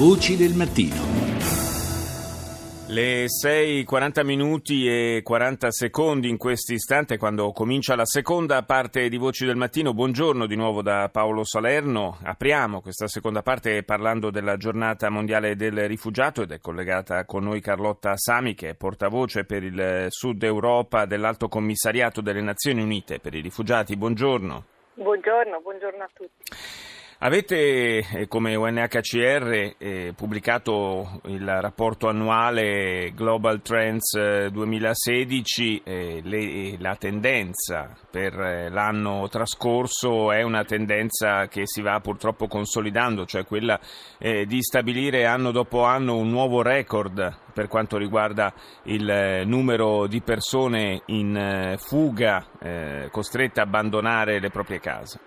Voci del mattino. Le 6.40 minuti e 40 secondi in questo istante quando comincia la seconda parte di Voci del Mattino. Buongiorno di nuovo da Paolo Salerno. Apriamo questa seconda parte parlando della giornata mondiale del rifugiato ed è collegata con noi Carlotta Sami che è portavoce per il Sud Europa dell'Alto Commissariato delle Nazioni Unite per i rifugiati. Buongiorno. Buongiorno, buongiorno a tutti. Avete eh, come UNHCR eh, pubblicato il rapporto annuale Global Trends 2016, eh, la tendenza per l'anno trascorso è una tendenza che si va purtroppo consolidando, cioè quella di stabilire anno dopo anno un nuovo record per quanto riguarda il numero di persone in fuga costrette a abbandonare le proprie case.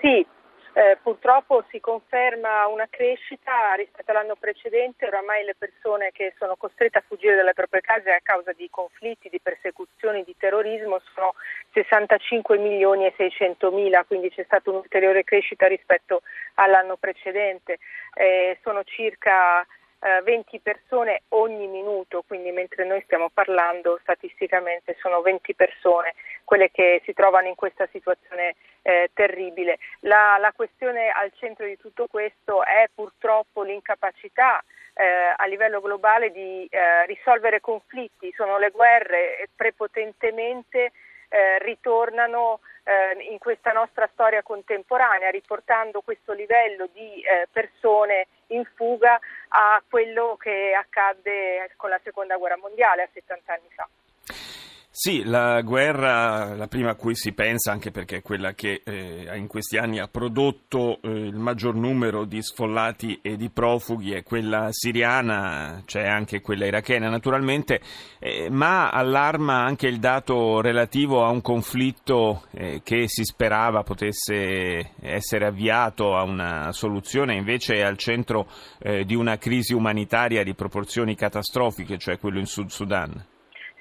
Sì, eh, purtroppo si conferma una crescita rispetto all'anno precedente, oramai le persone che sono costrette a fuggire dalle proprie case a causa di conflitti, di persecuzioni, di terrorismo sono 65 milioni e 600 mila, quindi c'è stata un'ulteriore crescita rispetto all'anno precedente. Eh, sono circa 20 eh, persone ogni minuto, quindi mentre noi stiamo parlando statisticamente sono 20 persone quelle che si trovano in questa situazione eh, terribile. La, la, questione al centro di tutto questo è purtroppo l'incapacità eh, a livello globale di eh, risolvere conflitti, sono le guerre prepotentemente eh, ritornano eh, in questa nostra storia contemporanea, riportando questo livello di eh, persone in fuga a quello che accadde con la seconda guerra mondiale a 70 anni fa. Sì, la guerra, la prima a cui si pensa, anche perché è quella che eh, in questi anni ha prodotto eh, il maggior numero di sfollati e di profughi, è quella siriana, c'è anche quella irachena naturalmente, eh, ma allarma anche il dato relativo a un conflitto eh, che si sperava potesse essere avviato a una soluzione, invece è al centro eh, di una crisi umanitaria di proporzioni catastrofiche, cioè quello in Sud Sudan.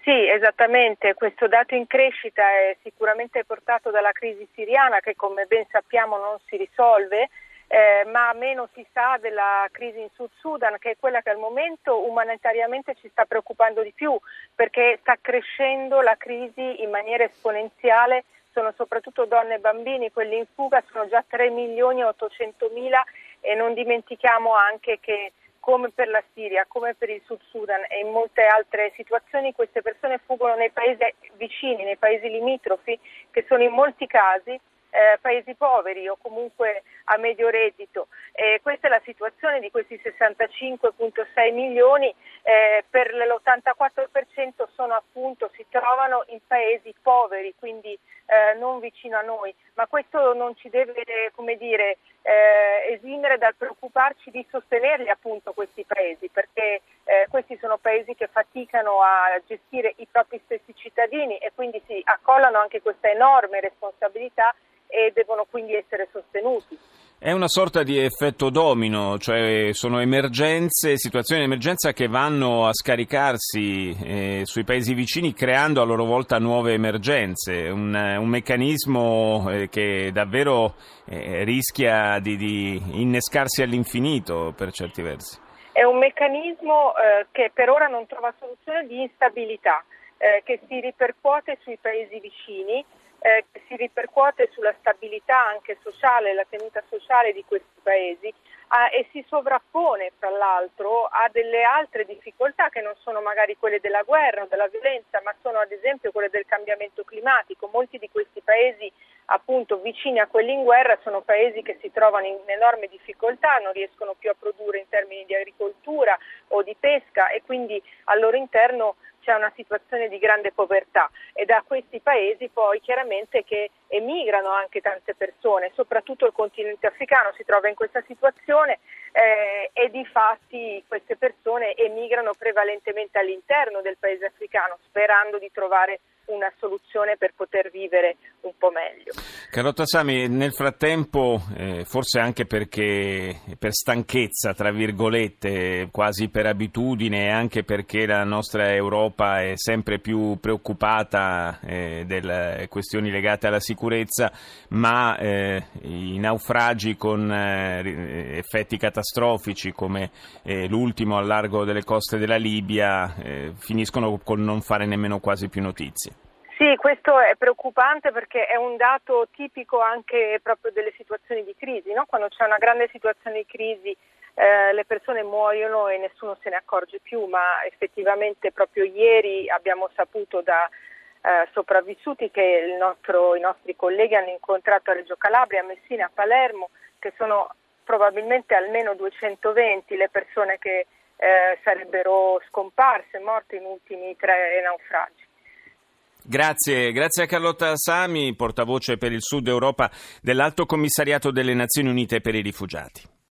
Sì, esattamente, questo dato in crescita è sicuramente portato dalla crisi siriana che come ben sappiamo non si risolve, eh, ma meno si sa della crisi in Sud Sudan che è quella che al momento umanitariamente ci sta preoccupando di più perché sta crescendo la crisi in maniera esponenziale, sono soprattutto donne e bambini, quelli in fuga sono già 3 milioni e 800 mila e non dimentichiamo anche che come per la Siria, come per il Sud Sudan e in molte altre situazioni queste persone fuggono nei paesi vicini, nei paesi limitrofi, che sono in molti casi eh, paesi poveri o comunque a medio reddito. Eh, questa è la situazione di questi 65.6 milioni, eh, per l'84% sono appunto, si trovano in paesi poveri, quindi eh, non vicino a noi, ma questo non ci deve come dire, eh, esimere dal preoccuparci di sostenerli appunto questi paesi, perché eh, questi sono paesi che faticano a gestire i propri stessi cittadini e quindi si accollano anche questa enorme responsabilità e devono quindi essere sostenuti. È una sorta di effetto domino, cioè sono emergenze, situazioni di emergenza che vanno a scaricarsi eh, sui paesi vicini creando a loro volta nuove emergenze, un, un meccanismo eh, che davvero eh, rischia di, di, innescarsi all'infinito per certi versi. È un meccanismo eh, che per ora non trova soluzione di instabilità, eh, che si ripercuote sui paesi vicini eh, che si ripercuote sulla stabilità anche sociale, la tenuta sociale di questi paesi ah, e si sovrappone tra l'altro a delle altre difficoltà che non sono magari quelle della guerra o della violenza, ma sono ad esempio quelle del cambiamento climatico. Molti di questi paesi appunto vicini a quelli in guerra sono paesi che si trovano in enorme difficoltà, non riescono più a produrre in termini di agricoltura o di pesca e quindi al loro interno c'è una situazione di grande povertà e da questi paesi poi chiaramente che emigrano anche tante persone, soprattutto il continente africano si trova in questa situazione eh, e di fatti queste persone emigrano prevalentemente all'interno del paese africano sperando di trovare una soluzione per poter vivere un po' meglio. Carlotta Sami, nel frattempo, eh, forse anche perché per stanchezza, tra virgolette, quasi per abitudine, anche perché la nostra Europa è sempre più preoccupata eh, delle questioni legate alla sicurezza, ma eh, i naufragi con eh, effetti catastrofici come eh, l'ultimo al largo delle coste della Libia eh, finiscono con non fare nemmeno quasi più notizie. Sì, questo è preoccupante perché è un dato tipico anche proprio delle situazioni di crisi, no? quando c'è una grande situazione di crisi eh, le persone muoiono e nessuno se ne accorge più, ma effettivamente proprio ieri abbiamo saputo da eh, sopravvissuti che nostro, i nostri colleghi hanno incontrato a Reggio Calabria, a Messina, a Palermo, che sono probabilmente almeno 220 le persone che eh, sarebbero scomparse, morte in ultimi tre naufragi. Grazie, grazie a Carlotta Sami, portavoce per il Sud Europa dell'Alto Commissariato delle Nazioni Unite per i Rifugiati.